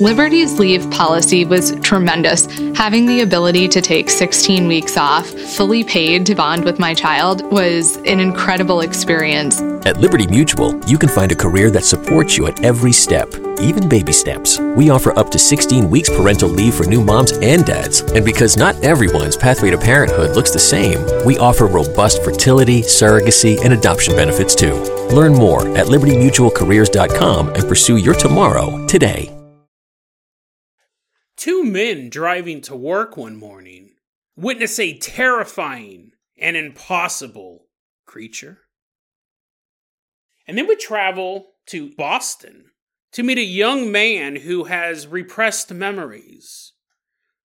Liberty's leave policy was tremendous. Having the ability to take 16 weeks off, fully paid to bond with my child, was an incredible experience. At Liberty Mutual, you can find a career that supports you at every step, even baby steps. We offer up to 16 weeks parental leave for new moms and dads. And because not everyone's pathway to parenthood looks the same, we offer robust fertility, surrogacy, and adoption benefits too. Learn more at libertymutualcareers.com and pursue your tomorrow today. Two men driving to work one morning witness a terrifying and impossible creature. And then we travel to Boston to meet a young man who has repressed memories.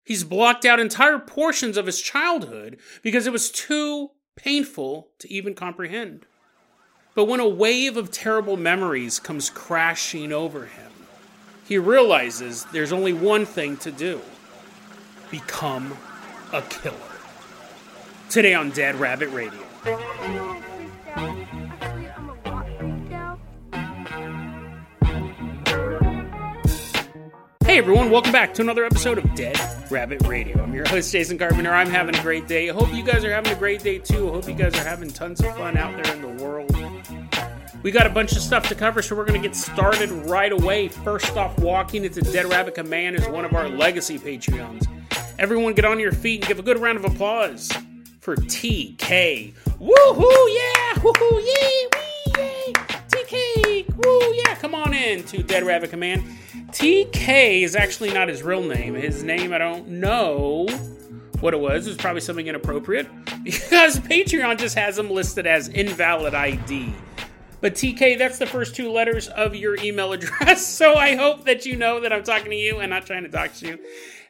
He's blocked out entire portions of his childhood because it was too painful to even comprehend. But when a wave of terrible memories comes crashing over him, he realizes there's only one thing to do become a killer. Today on Dead Rabbit Radio. Hey everyone, welcome back to another episode of Dead Rabbit Radio. I'm your host, Jason Carpenter. I'm having a great day. I hope you guys are having a great day too. I hope you guys are having tons of fun out there in the world. We got a bunch of stuff to cover, so we're going to get started right away. First off, walking into Dead Rabbit Command is one of our legacy Patreons. Everyone get on your feet and give a good round of applause for TK. Woohoo, yeah! Woohoo, yeah! Wee, yay! TK! Woo, yeah! Come on in to Dead Rabbit Command. TK is actually not his real name. His name, I don't know what it was. It was probably something inappropriate because Patreon just has him listed as invalid ID. But TK, that's the first two letters of your email address. So I hope that you know that I'm talking to you and not trying to dox you.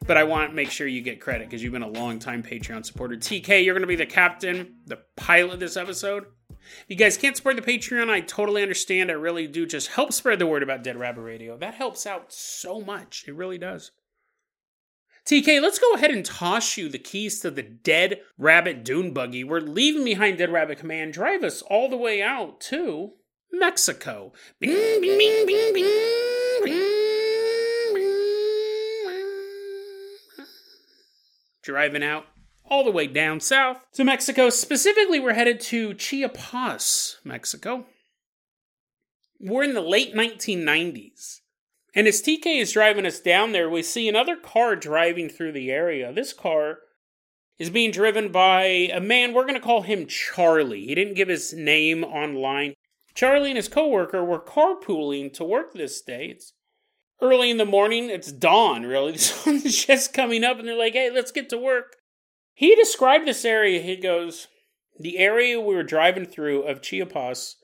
But I want to make sure you get credit because you've been a long time Patreon supporter. TK, you're going to be the captain, the pilot this episode. If you guys can't support the Patreon, I totally understand. I really do. Just help spread the word about Dead Rabbit Radio. That helps out so much. It really does. TK, let's go ahead and toss you the keys to the Dead Rabbit Dune Buggy. We're leaving behind Dead Rabbit Command. Drive us all the way out to Mexico. Bing, bing, bing, bing, bing, bing, Driving out all the way down south to Mexico. Specifically, we're headed to Chiapas, Mexico. We're in the late 1990s. And as TK is driving us down there, we see another car driving through the area. This car is being driven by a man, we're going to call him Charlie. He didn't give his name online. Charlie and his coworker were carpooling to work this day. It's early in the morning. It's dawn, really. The sun's just coming up, and they're like, hey, let's get to work. He described this area. He goes, the area we were driving through of Chiapas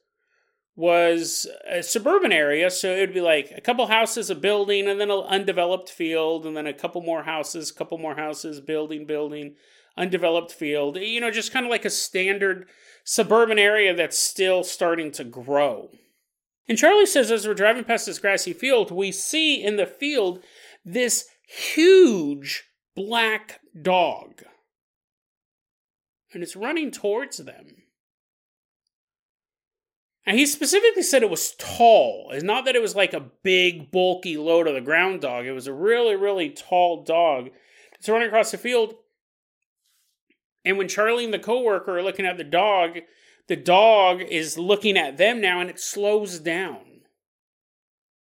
was a suburban area, so it would be like a couple houses, a building, and then an undeveloped field, and then a couple more houses, couple more houses, building, building, undeveloped field. You know, just kind of like a standard suburban area that's still starting to grow. And Charlie says, as we're driving past this grassy field, we see in the field this huge black dog. And it's running towards them. And he specifically said it was tall. It's not that it was like a big, bulky, low to the ground dog. It was a really, really tall dog. It's running across the field. And when Charlie and the coworker are looking at the dog, the dog is looking at them now and it slows down.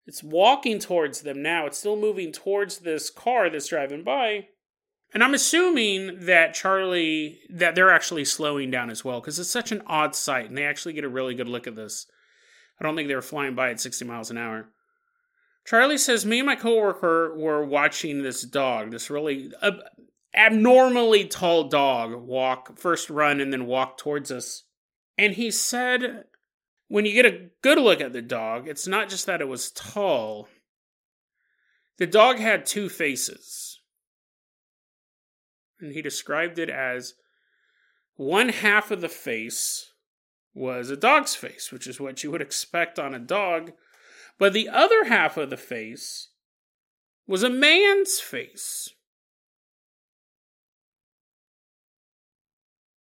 It's walking towards them now. It's still moving towards this car that's driving by. And I'm assuming that Charlie, that they're actually slowing down as well, because it's such an odd sight, and they actually get a really good look at this. I don't think they were flying by at 60 miles an hour. Charlie says, Me and my coworker were watching this dog, this really abnormally tall dog, walk, first run, and then walk towards us. And he said, when you get a good look at the dog, it's not just that it was tall, the dog had two faces and he described it as one half of the face was a dog's face, which is what you would expect on a dog, but the other half of the face was a man's face.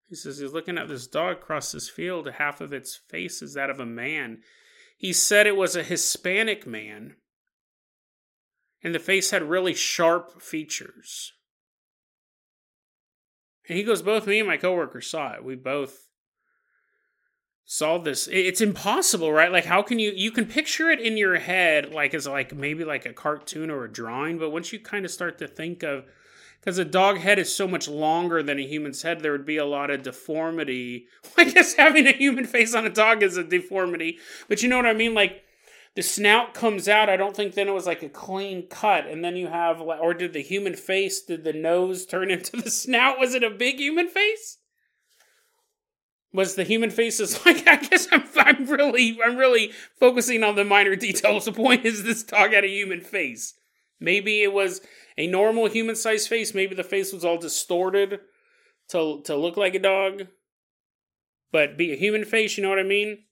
He says he's looking at this dog across this field. Half of its face is that of a man. He said it was a Hispanic man. And the face had really sharp features. And he goes, Both me and my coworker saw it. We both saw this. It's impossible, right? Like, how can you, you can picture it in your head, like, as like maybe like a cartoon or a drawing, but once you kind of start to think of, because a dog head is so much longer than a human's head, there would be a lot of deformity. I guess having a human face on a dog is a deformity, but you know what I mean? Like, the snout comes out. I don't think then it was like a clean cut, and then you have, or did the human face? Did the nose turn into the snout? Was it a big human face? Was the human face is like? I guess I'm, I'm really, I'm really focusing on the minor details. The point is, this dog had a human face. Maybe it was a normal human-sized face. Maybe the face was all distorted to to look like a dog, but be a human face. You know what I mean?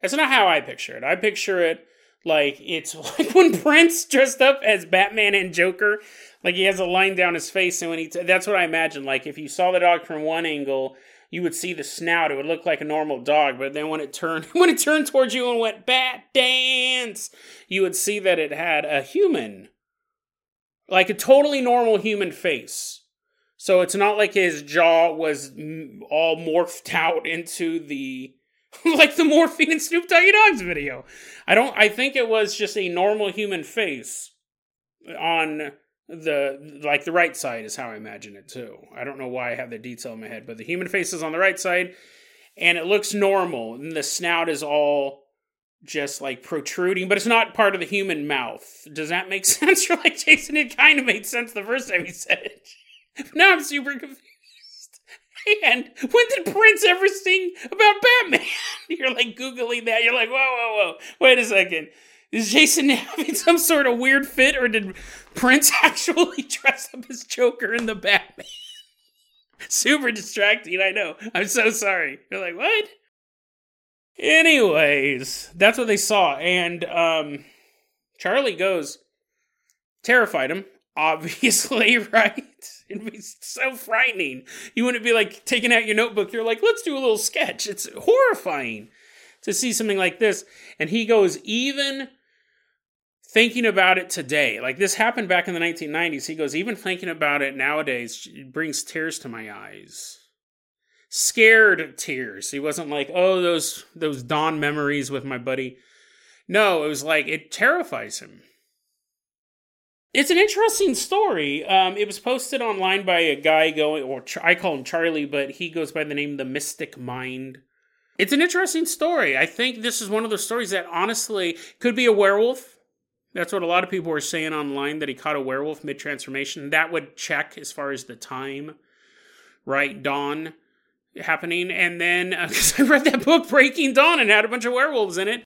That's not how I picture it. I picture it like it's like when Prince dressed up as Batman and Joker, like he has a line down his face, and when he t- that's what I imagine. Like if you saw the dog from one angle, you would see the snout; it would look like a normal dog. But then when it turned when it turned towards you and went bat dance, you would see that it had a human, like a totally normal human face. So it's not like his jaw was all morphed out into the like the morphine and Snoop Doggy Dogg's video. I don't. I think it was just a normal human face on the like the right side is how I imagine it too. I don't know why I have the detail in my head, but the human face is on the right side, and it looks normal, and the snout is all just like protruding, but it's not part of the human mouth. Does that make sense? You're like Jason. It kind of made sense the first time he said it. now I'm super confused. And when did Prince ever sing about Batman? You're like Googling that. You're like, whoa, whoa, whoa. Wait a second. Is Jason having some sort of weird fit, or did Prince actually dress up as Joker in the Batman? Super distracting, I know. I'm so sorry. You're like, what? Anyways, that's what they saw. And um Charlie goes, terrified him, obviously, right? It'd be so frightening. You wouldn't be like taking out your notebook. You're like, let's do a little sketch. It's horrifying to see something like this. And he goes, even thinking about it today, like this happened back in the 1990s. He goes, even thinking about it nowadays it brings tears to my eyes. Scared tears. He wasn't like, oh, those those dawn memories with my buddy. No, it was like it terrifies him it's an interesting story. Um, it was posted online by a guy going, or I call him Charlie, but he goes by the name The Mystic Mind. It's an interesting story. I think this is one of those stories that honestly could be a werewolf. That's what a lot of people were saying online that he caught a werewolf mid transformation. That would check as far as the time, right? Dawn happening. And then, because uh, I read that book, Breaking Dawn, and had a bunch of werewolves in it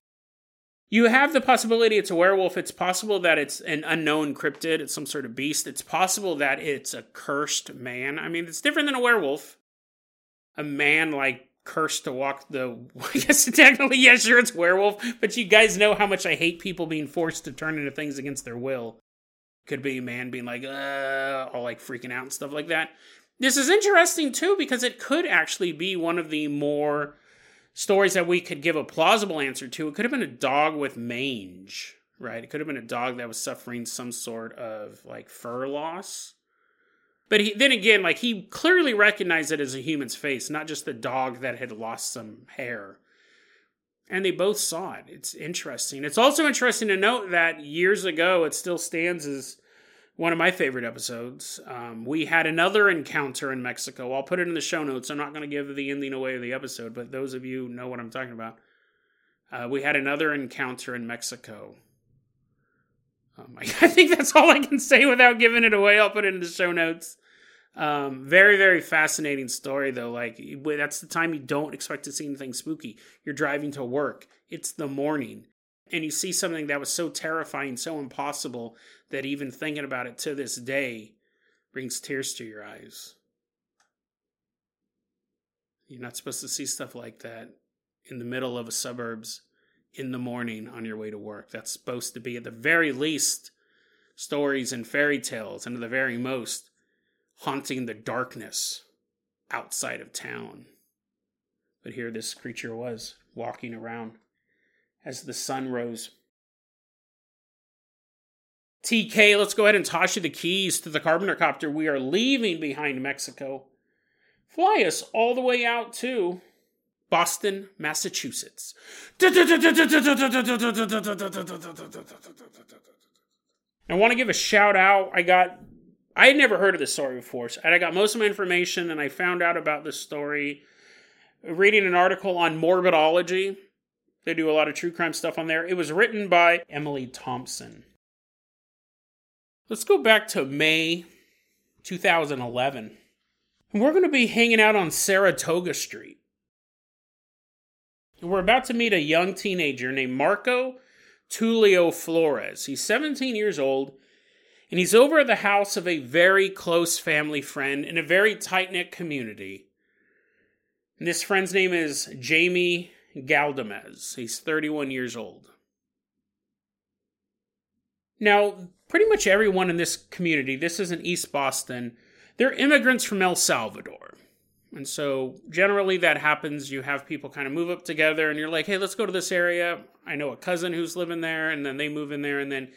you have the possibility it's a werewolf. It's possible that it's an unknown cryptid. It's some sort of beast. It's possible that it's a cursed man. I mean, it's different than a werewolf. A man like cursed to walk the. I guess technically, yeah, sure, it's werewolf. But you guys know how much I hate people being forced to turn into things against their will. Could be a man being like, uh, all like freaking out and stuff like that. This is interesting too because it could actually be one of the more stories that we could give a plausible answer to. It could have been a dog with mange, right? It could have been a dog that was suffering some sort of like fur loss. But he, then again, like he clearly recognized it as a human's face, not just the dog that had lost some hair. And they both saw it. It's interesting. It's also interesting to note that years ago, it still stands as one of my favorite episodes. Um, we had another encounter in Mexico. I'll put it in the show notes. I'm not going to give the ending away of the episode, but those of you know what I'm talking about. Uh, we had another encounter in Mexico. Um, I, I think that's all I can say without giving it away. I'll put it in the show notes. Um, very, very fascinating story, though. Like, that's the time you don't expect to see anything spooky. You're driving to work, it's the morning and you see something that was so terrifying, so impossible, that even thinking about it to this day brings tears to your eyes. You're not supposed to see stuff like that in the middle of a suburbs in the morning on your way to work. That's supposed to be, at the very least, stories and fairy tales, and at the very most, haunting the darkness outside of town. But here this creature was, walking around as the sun rose. TK, let's go ahead and toss you the keys to the Carpenter Copter. We are leaving behind Mexico. Fly us all the way out to Boston, Massachusetts. I want to give a shout out. I got, I had never heard of this story before, and I got most of my information, and I found out about this story reading an article on Morbidology. They do a lot of true crime stuff on there. It was written by Emily Thompson. Let's go back to May 2011. And we're going to be hanging out on Saratoga Street. And we're about to meet a young teenager named Marco Tulio Flores. He's 17 years old, and he's over at the house of a very close family friend in a very tight knit community. And this friend's name is Jamie Galdamez. He's 31 years old. Now, pretty much everyone in this community, this is in East Boston, they're immigrants from El Salvador. And so generally that happens. You have people kind of move up together and you're like, hey, let's go to this area. I know a cousin who's living there, and then they move in there, and then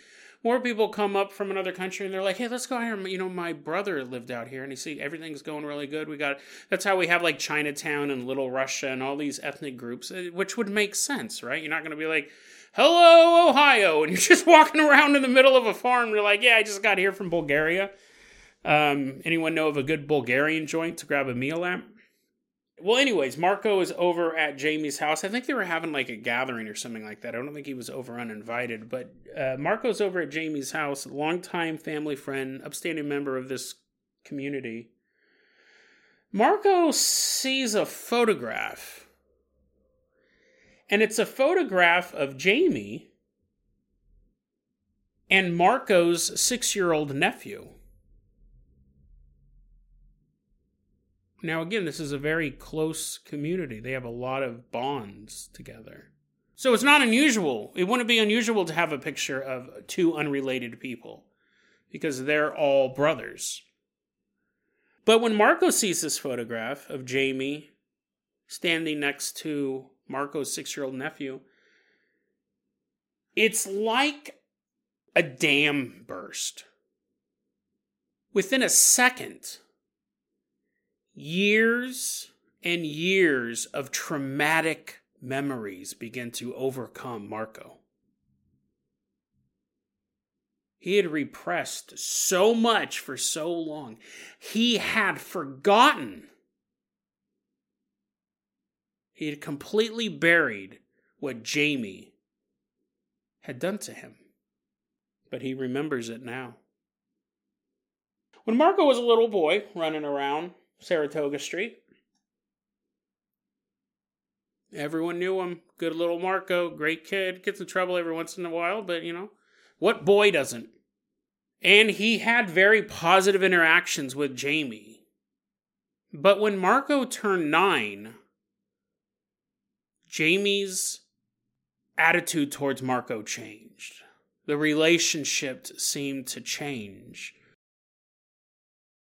more people come up from another country and they're like, hey, let's go here. You know, my brother lived out here and you see everything's going really good. We got that's how we have like Chinatown and Little Russia and all these ethnic groups, eh, which would make sense, right? You're not going to be like, hello, Ohio, and you're just walking around in the middle of a farm. You're like, yeah, I just got here from Bulgaria. Um, anyone know of a good Bulgarian joint to grab a meal at? Well, anyways, Marco is over at Jamie's house. I think they were having like a gathering or something like that. I don't think he was over uninvited, but uh, Marco's over at Jamie's house, longtime family friend, upstanding member of this community. Marco sees a photograph, and it's a photograph of Jamie and Marco's six year old nephew. Now, again, this is a very close community. They have a lot of bonds together. So it's not unusual. It wouldn't be unusual to have a picture of two unrelated people because they're all brothers. But when Marco sees this photograph of Jamie standing next to Marco's six year old nephew, it's like a dam burst. Within a second, years and years of traumatic memories begin to overcome Marco. He had repressed so much for so long. He had forgotten. He had completely buried what Jamie had done to him. But he remembers it now. When Marco was a little boy running around, Saratoga Street. Everyone knew him. Good little Marco, great kid. Gets in trouble every once in a while, but you know, what boy doesn't? And he had very positive interactions with Jamie. But when Marco turned nine, Jamie's attitude towards Marco changed. The relationship seemed to change.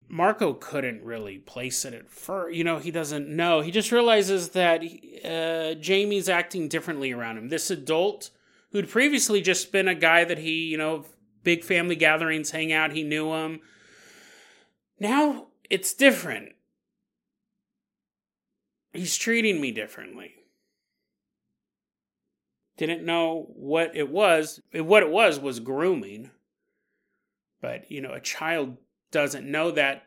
Marco couldn't really place it at first. You know, he doesn't know. He just realizes that uh, Jamie's acting differently around him. This adult who'd previously just been a guy that he, you know, big family gatherings, hang out, he knew him. Now it's different. He's treating me differently. Didn't know what it was. What it was was grooming. But, you know, a child doesn't know that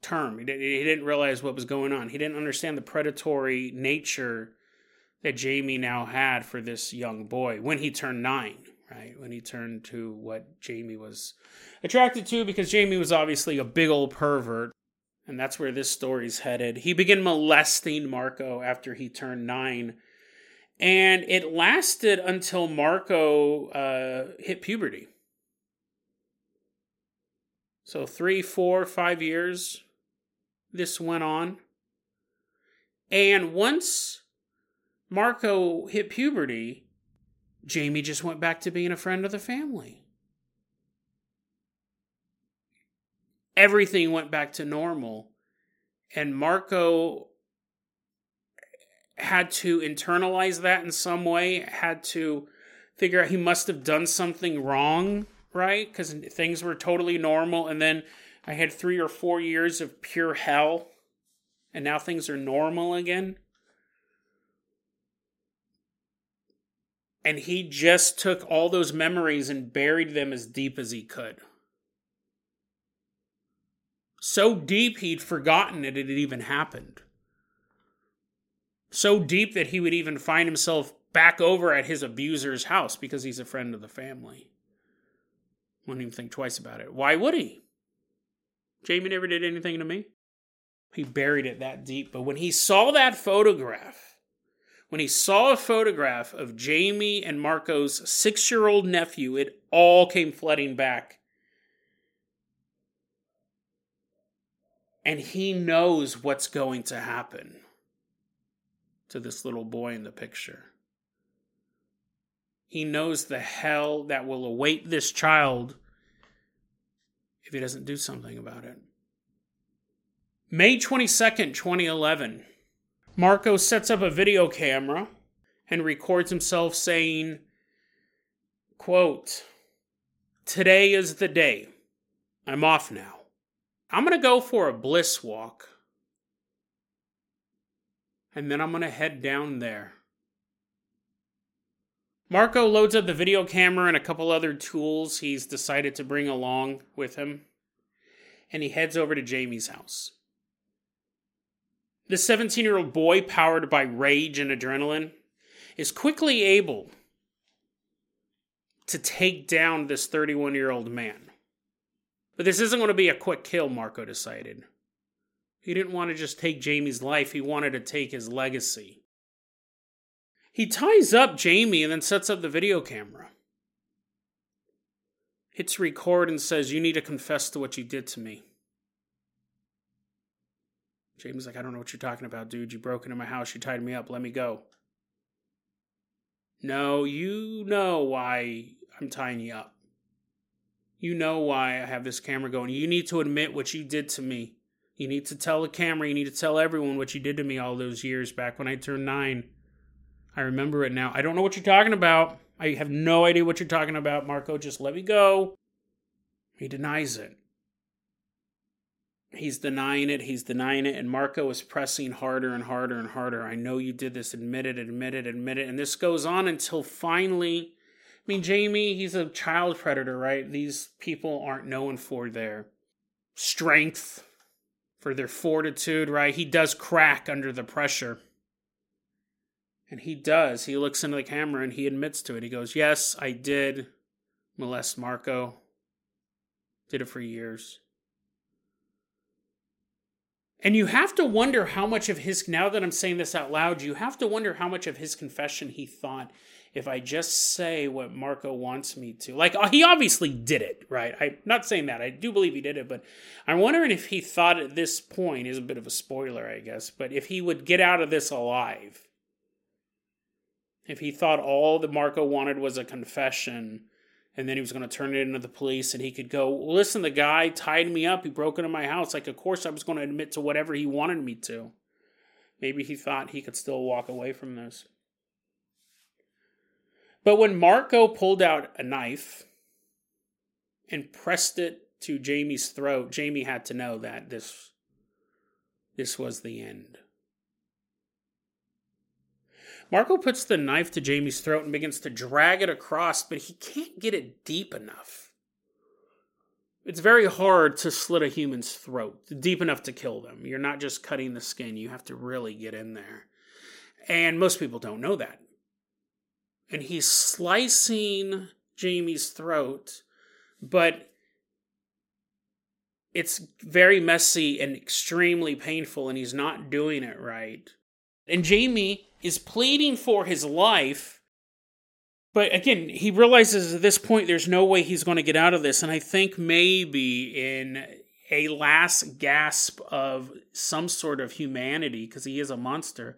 term. He didn't realize what was going on. He didn't understand the predatory nature that Jamie now had for this young boy when he turned nine, right? When he turned to what Jamie was attracted to, because Jamie was obviously a big old pervert. And that's where this story's headed. He began molesting Marco after he turned nine. And it lasted until Marco uh, hit puberty. So, three, four, five years this went on. And once Marco hit puberty, Jamie just went back to being a friend of the family. Everything went back to normal. And Marco had to internalize that in some way, had to figure out he must have done something wrong right? Because things were totally normal. And then I had three or four years of pure hell. And now things are normal again. And he just took all those memories and buried them as deep as he could. So deep he'd forgotten that it had even happened. So deep that he would even find himself back over at his abuser's house because he's a friend of the family. Wouldn't even think twice about it. Why would he? Jamie never did anything to me. He buried it that deep. But when he saw that photograph, when he saw a photograph of Jamie and Marco's six year old nephew, it all came flooding back. And he knows what's going to happen to this little boy in the picture. He knows the hell that will await this child if he doesn't do something about it. May 22nd, 2011, Marco sets up a video camera and records himself saying, quote, Today is the day. I'm off now. I'm going to go for a bliss walk. And then I'm going to head down there. Marco loads up the video camera and a couple other tools he's decided to bring along with him, and he heads over to Jamie's house. The 17 year old boy, powered by rage and adrenaline, is quickly able to take down this 31 year old man. But this isn't going to be a quick kill, Marco decided. He didn't want to just take Jamie's life, he wanted to take his legacy. He ties up Jamie and then sets up the video camera. Hits record and says, You need to confess to what you did to me. Jamie's like, I don't know what you're talking about, dude. You broke into my house. You tied me up. Let me go. No, you know why I'm tying you up. You know why I have this camera going. You need to admit what you did to me. You need to tell the camera, you need to tell everyone what you did to me all those years back when I turned nine. I remember it now. I don't know what you're talking about. I have no idea what you're talking about, Marco. Just let me go. He denies it. He's denying it. He's denying it. And Marco is pressing harder and harder and harder. I know you did this. Admit it, admit it, admit it. And this goes on until finally. I mean, Jamie, he's a child predator, right? These people aren't known for their strength, for their fortitude, right? He does crack under the pressure. And he does. He looks into the camera and he admits to it. He goes, Yes, I did molest Marco. Did it for years. And you have to wonder how much of his, now that I'm saying this out loud, you have to wonder how much of his confession he thought, if I just say what Marco wants me to. Like, uh, he obviously did it, right? I'm not saying that. I do believe he did it, but I'm wondering if he thought at this point, is a bit of a spoiler, I guess, but if he would get out of this alive if he thought all that Marco wanted was a confession and then he was going to turn it into the police and he could go, listen, the guy tied me up. He broke into my house. Like, of course I was going to admit to whatever he wanted me to. Maybe he thought he could still walk away from this. But when Marco pulled out a knife and pressed it to Jamie's throat, Jamie had to know that this this was the end. Marco puts the knife to Jamie's throat and begins to drag it across, but he can't get it deep enough. It's very hard to slit a human's throat deep enough to kill them. You're not just cutting the skin, you have to really get in there. And most people don't know that. And he's slicing Jamie's throat, but it's very messy and extremely painful, and he's not doing it right. And Jamie is pleading for his life. But again, he realizes at this point there's no way he's going to get out of this. And I think maybe in a last gasp of some sort of humanity, because he is a monster,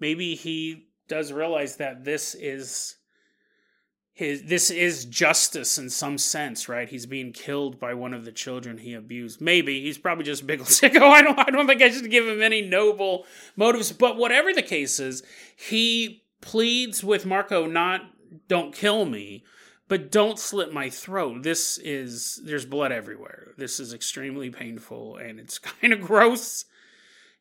maybe he does realize that this is his this is justice in some sense, right? He's being killed by one of the children he abused. Maybe he's probably just a big sicko. I don't I don't think I should give him any noble motives. But whatever the case is, he pleads with Marco not don't kill me, but don't slit my throat. This is, there's blood everywhere. This is extremely painful and it's kind of gross.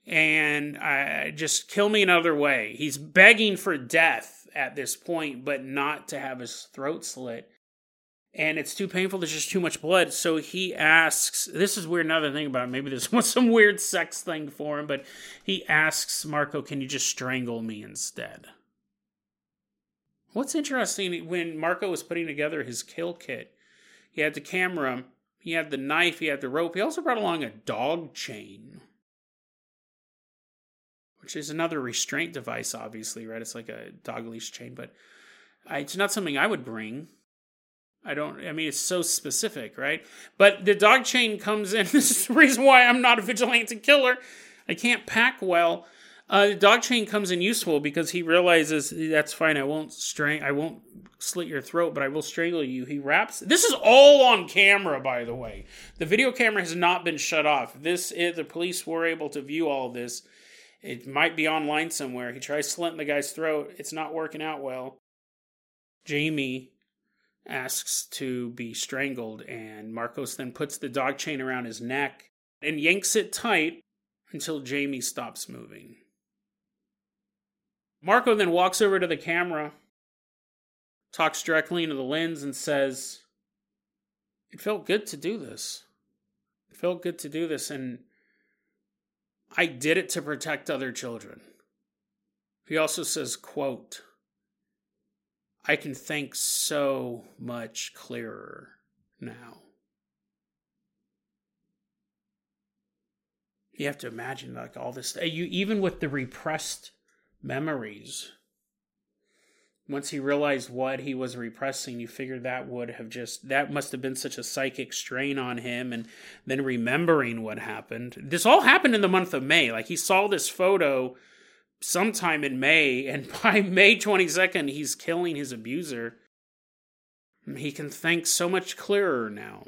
And I, just kill me another way. He's begging for death at this point, but not to have his throat slit. And it's too painful. There's just too much blood. So he asks. This is weird. Another thing about it. Maybe this was some weird sex thing for him, but he asks Marco, "Can you just strangle me instead?" What's interesting when Marco was putting together his kill kit, he had the camera, he had the knife, he had the rope. He also brought along a dog chain, which is another restraint device, obviously, right? It's like a dog leash chain, but it's not something I would bring. I don't, I mean, it's so specific, right? But the dog chain comes in. this is the reason why I'm not a vigilante killer. I can't pack well. Uh, the dog chain comes in useful because he realizes that's fine. I won't strain. I won't slit your throat, but I will strangle you. He wraps. This is all on camera, by the way. The video camera has not been shut off. This is the police were able to view all this. It might be online somewhere. He tries slitting the guy's throat. It's not working out well. Jamie asks to be strangled, and Marcos then puts the dog chain around his neck and yanks it tight until Jamie stops moving. Marco then walks over to the camera, talks directly into the lens, and says, It felt good to do this. It felt good to do this, and I did it to protect other children. He also says, quote, I can think so much clearer now. You have to imagine like all this you even with the repressed memories. Once he realized what he was repressing, you figured that would have just, that must have been such a psychic strain on him. And then remembering what happened. This all happened in the month of May. Like he saw this photo sometime in May, and by May 22nd, he's killing his abuser. He can think so much clearer now.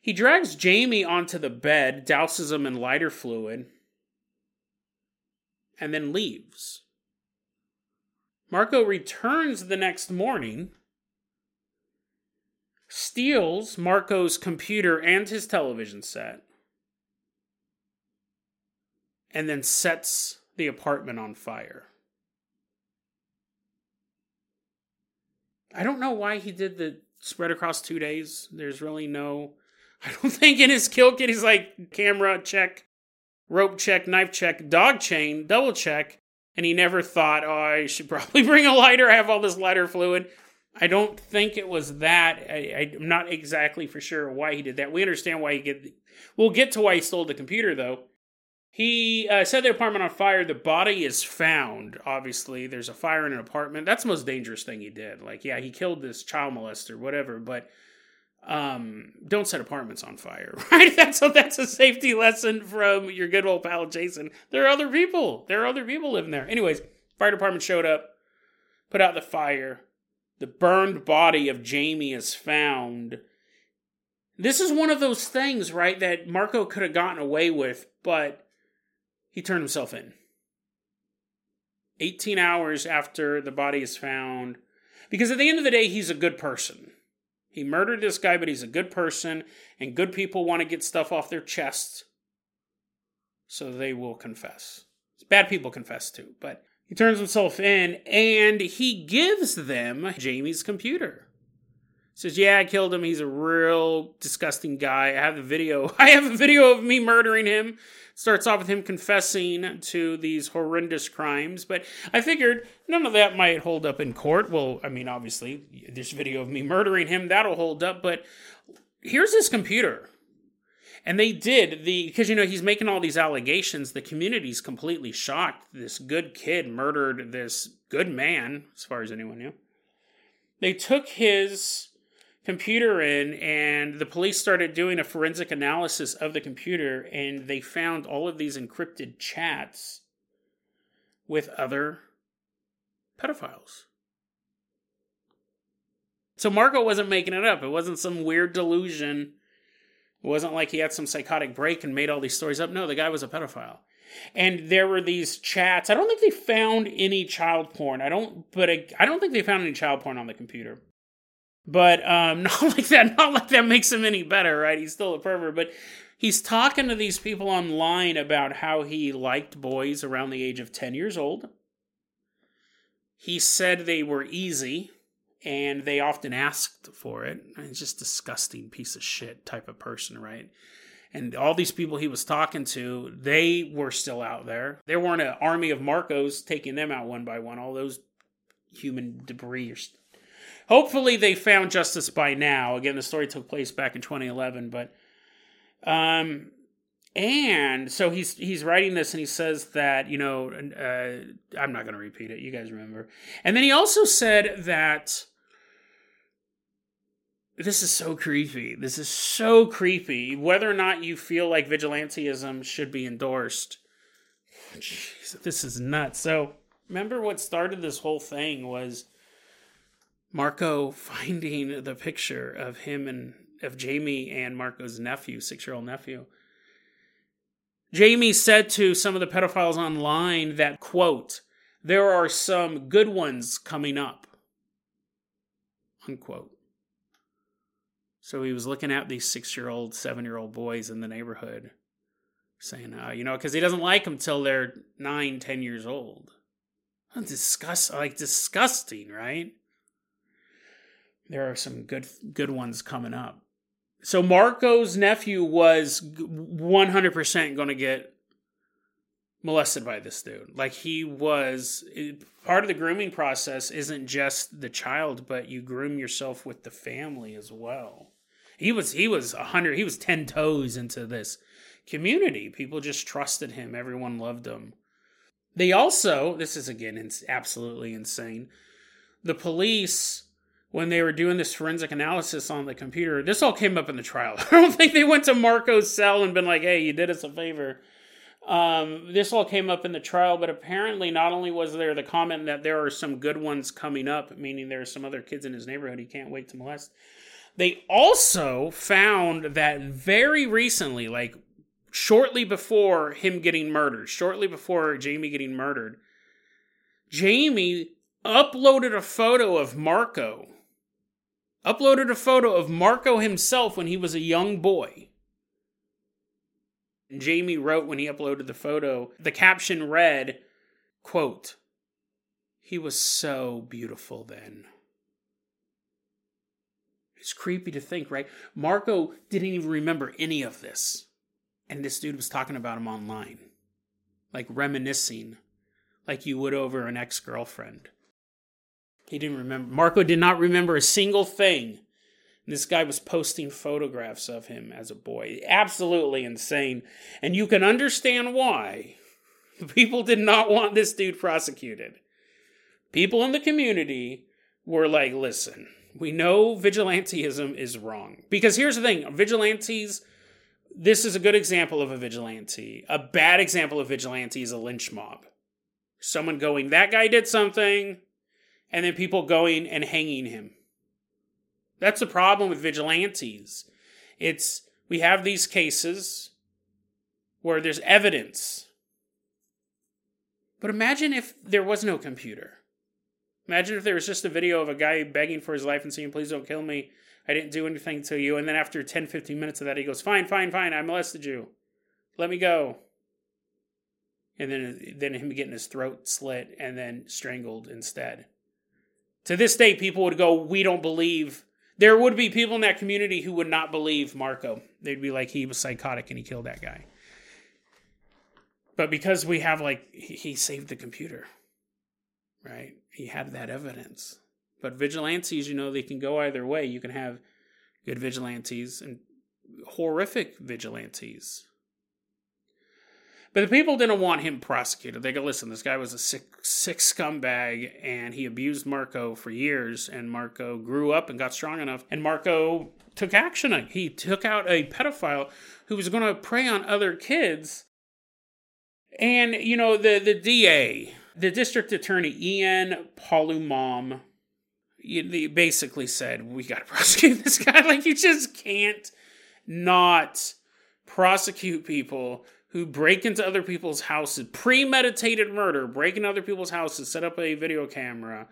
He drags Jamie onto the bed, douses him in lighter fluid, and then leaves. Marco returns the next morning, steals Marco's computer and his television set, and then sets the apartment on fire. I don't know why he did the spread across two days. There's really no. I don't think in his kill kit he's like camera check, rope check, knife check, dog chain, double check, and he never thought, oh, I should probably bring a lighter, I have all this lighter fluid. I don't think it was that. I, am not exactly for sure why he did that. We understand why he get. We'll get to why he stole the computer, though. He uh, set the apartment on fire. The body is found. Obviously, there's a fire in an apartment. That's the most dangerous thing he did. Like, yeah, he killed this child molester, whatever. But um, don't set apartments on fire, right? That's a, that's a safety lesson from your good old pal Jason. There are other people. There are other people living there. Anyways, fire department showed up, put out the fire. The burned body of Jamie is found. This is one of those things, right, that Marco could have gotten away with, but he turned himself in. 18 hours after the body is found. Because at the end of the day, he's a good person. He murdered this guy, but he's a good person, and good people want to get stuff off their chests, so they will confess. Bad people confess too, but he turns himself in and he gives them Jamie's computer. Says, "Yeah, I killed him. He's a real disgusting guy. I have the video. I have a video of me murdering him starts off with him confessing to these horrendous crimes. But I figured none of that might hold up in court. Well, I mean, obviously, this video of me murdering him, that'll hold up. But here's his computer. And they did the because you know he's making all these allegations. The community's completely shocked. This good kid murdered this good man, as far as anyone knew. They took his computer in and the police started doing a forensic analysis of the computer and they found all of these encrypted chats with other pedophiles. So Marco wasn't making it up. It wasn't some weird delusion. It wasn't like he had some psychotic break and made all these stories up. No, the guy was a pedophile. And there were these chats. I don't think they found any child porn. I don't, but I, I don't think they found any child porn on the computer. But um, not like that. Not like that makes him any better, right? He's still a pervert, but he's talking to these people online about how he liked boys around the age of ten years old. He said they were easy, and they often asked for it. It's just a disgusting piece of shit type of person, right? And all these people he was talking to, they were still out there. There weren't an army of Marcos taking them out one by one. All those human debris. Hopefully, they found justice by now. Again, the story took place back in 2011, but um, and so he's he's writing this and he says that you know uh, I'm not going to repeat it. You guys remember. And then he also said that this is so creepy. This is so creepy. Whether or not you feel like vigilanteism should be endorsed, Jeez, this is nuts. So, remember what started this whole thing was Marco finding the picture of him and of Jamie and Marco's nephew, six year old nephew. Jamie said to some of the pedophiles online that, quote, there are some good ones coming up, unquote. So he was looking at these six year old, seven year old boys in the neighborhood, saying, uh, you know, because he doesn't like them till they're nine, ten years old. Disgust, like disgusting, right? There are some good, good ones coming up. So Marco's nephew was 100% going to get molested by this dude. Like he was part of the grooming process isn't just the child, but you groom yourself with the family as well. He was he was a hundred he was ten toes into this community. People just trusted him. Everyone loved him. They also this is again it's absolutely insane. The police when they were doing this forensic analysis on the computer, this all came up in the trial. I don't think they went to Marco's cell and been like, "Hey, you did us a favor." Um, this all came up in the trial, but apparently, not only was there the comment that there are some good ones coming up, meaning there are some other kids in his neighborhood he can't wait to molest, they also found that very recently, like shortly before him getting murdered, shortly before Jamie getting murdered, Jamie uploaded a photo of Marco. Uploaded a photo of Marco himself when he was a young boy. And Jamie wrote when he uploaded the photo, the caption read, quote, He was so beautiful then. It's creepy to think, right? Marco didn't even remember any of this. And this dude was talking about him online, like reminiscing, like you would over an ex girlfriend. He didn't remember. Marco did not remember a single thing. This guy was posting photographs of him as a boy. Absolutely insane. And you can understand why. People did not want this dude prosecuted. People in the community were like, listen, we know vigilanteism is wrong. Because here's the thing vigilantes, this is a good example of a vigilante. A bad example of vigilante is a lynch mob. Someone going, that guy did something, and then people going and hanging him. That's the problem with vigilantes. It's we have these cases where there's evidence. But imagine if there was no computer. Imagine if there was just a video of a guy begging for his life and saying, Please don't kill me. I didn't do anything to you. And then after 10, 15 minutes of that, he goes, Fine, fine, fine. I molested you. Let me go. And then, then him getting his throat slit and then strangled instead. To this day, people would go, We don't believe. There would be people in that community who would not believe Marco. They'd be like, He was psychotic and he killed that guy. But because we have, like, he saved the computer, right? he had that evidence. But vigilantes, you know, they can go either way. You can have good vigilantes and horrific vigilantes. But the people didn't want him prosecuted. They go, listen, this guy was a sick, sick scumbag and he abused Marco for years. And Marco grew up and got strong enough. And Marco took action. He took out a pedophile who was going to prey on other kids. And, you know, the, the DA, the district attorney, Ian Polumbaum, basically said, We got to prosecute this guy. Like, you just can't not prosecute people who break into other people's houses, premeditated murder, break into other people's houses, set up a video camera,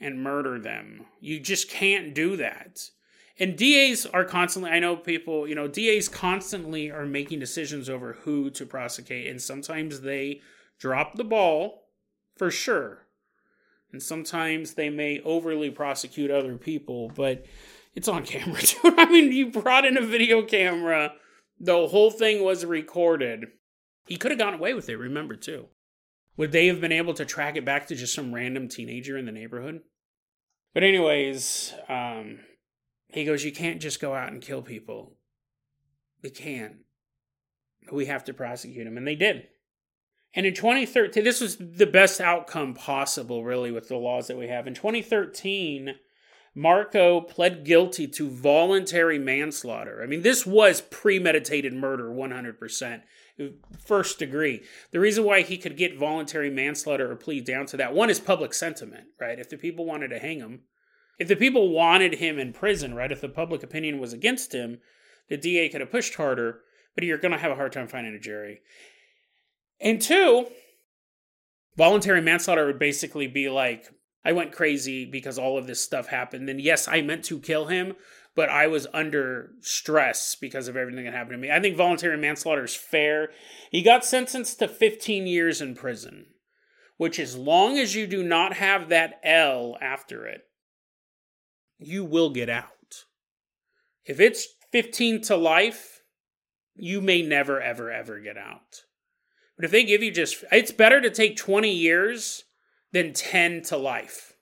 and murder them. You just can't do that. And DAs are constantly, I know people, you know, DAs constantly are making decisions over who to prosecute, and sometimes they drop the ball for sure. And sometimes they may overly prosecute other people, but it's on camera, dude. I mean, you brought in a video camera, the whole thing was recorded. He could have gotten away with it, remember, too. Would they have been able to track it back to just some random teenager in the neighborhood? But, anyways, um, he goes, You can't just go out and kill people. We can't. We have to prosecute him. And they did. And in 2013, this was the best outcome possible, really, with the laws that we have. In 2013, Marco pled guilty to voluntary manslaughter. I mean, this was premeditated murder 100%, first degree. The reason why he could get voluntary manslaughter or plead down to that one is public sentiment, right? If the people wanted to hang him, if the people wanted him in prison, right? If the public opinion was against him, the DA could have pushed harder, but you're going to have a hard time finding a jury. And two, voluntary manslaughter would basically be like, I went crazy because all of this stuff happened. And yes, I meant to kill him, but I was under stress because of everything that happened to me. I think voluntary manslaughter is fair. He got sentenced to 15 years in prison, which, as long as you do not have that L after it, you will get out. If it's 15 to life, you may never, ever, ever get out. But if they give you just, it's better to take 20 years than 10 to life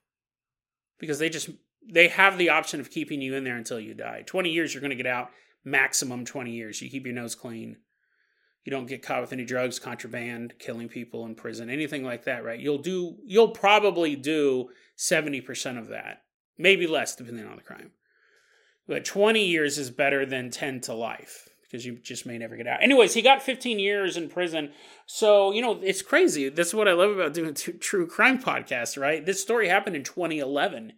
because they just, they have the option of keeping you in there until you die. 20 years, you're going to get out, maximum 20 years. You keep your nose clean. You don't get caught with any drugs, contraband, killing people in prison, anything like that, right? You'll do, you'll probably do 70% of that, maybe less depending on the crime. But 20 years is better than 10 to life because you just may never get out. Anyways, he got 15 years in prison. So, you know, it's crazy. This is what I love about doing t- true crime podcasts, right? This story happened in 2011.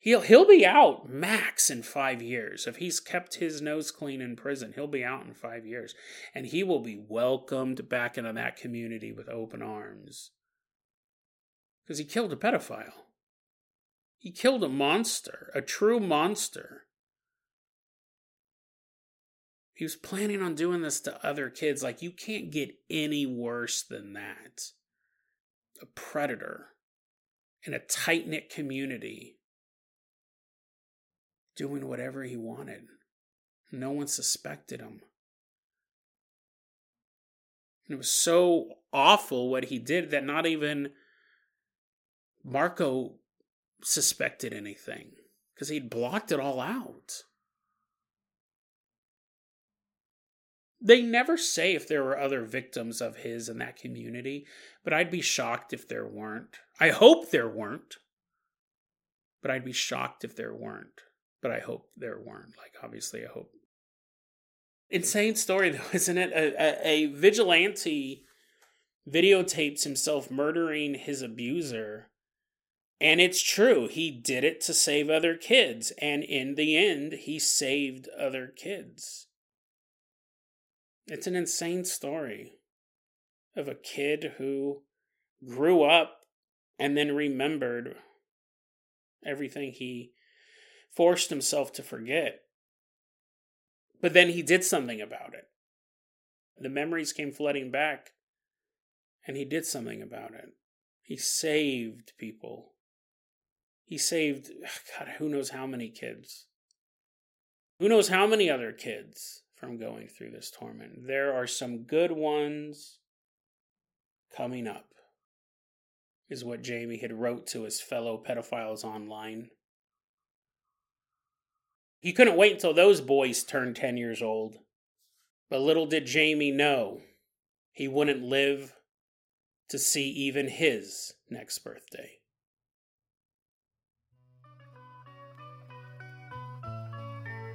He'll he'll be out max in 5 years. If he's kept his nose clean in prison, he'll be out in 5 years and he will be welcomed back into that community with open arms. Cuz he killed a pedophile. He killed a monster, a true monster he was planning on doing this to other kids. Like, you can't get any worse than that. A predator in a tight knit community doing whatever he wanted. No one suspected him. And it was so awful what he did that not even Marco suspected anything because he'd blocked it all out. They never say if there were other victims of his in that community, but I'd be shocked if there weren't. I hope there weren't, but I'd be shocked if there weren't. But I hope there weren't. Like, obviously, I hope. Insane story, though, isn't it? A, a, a vigilante videotapes himself murdering his abuser. And it's true, he did it to save other kids. And in the end, he saved other kids. It's an insane story of a kid who grew up and then remembered everything he forced himself to forget. But then he did something about it. The memories came flooding back, and he did something about it. He saved people. He saved, God, who knows how many kids. Who knows how many other kids from going through this torment. There are some good ones coming up, is what Jamie had wrote to his fellow pedophiles online. He couldn't wait until those boys turned 10 years old. But little did Jamie know he wouldn't live to see even his next birthday.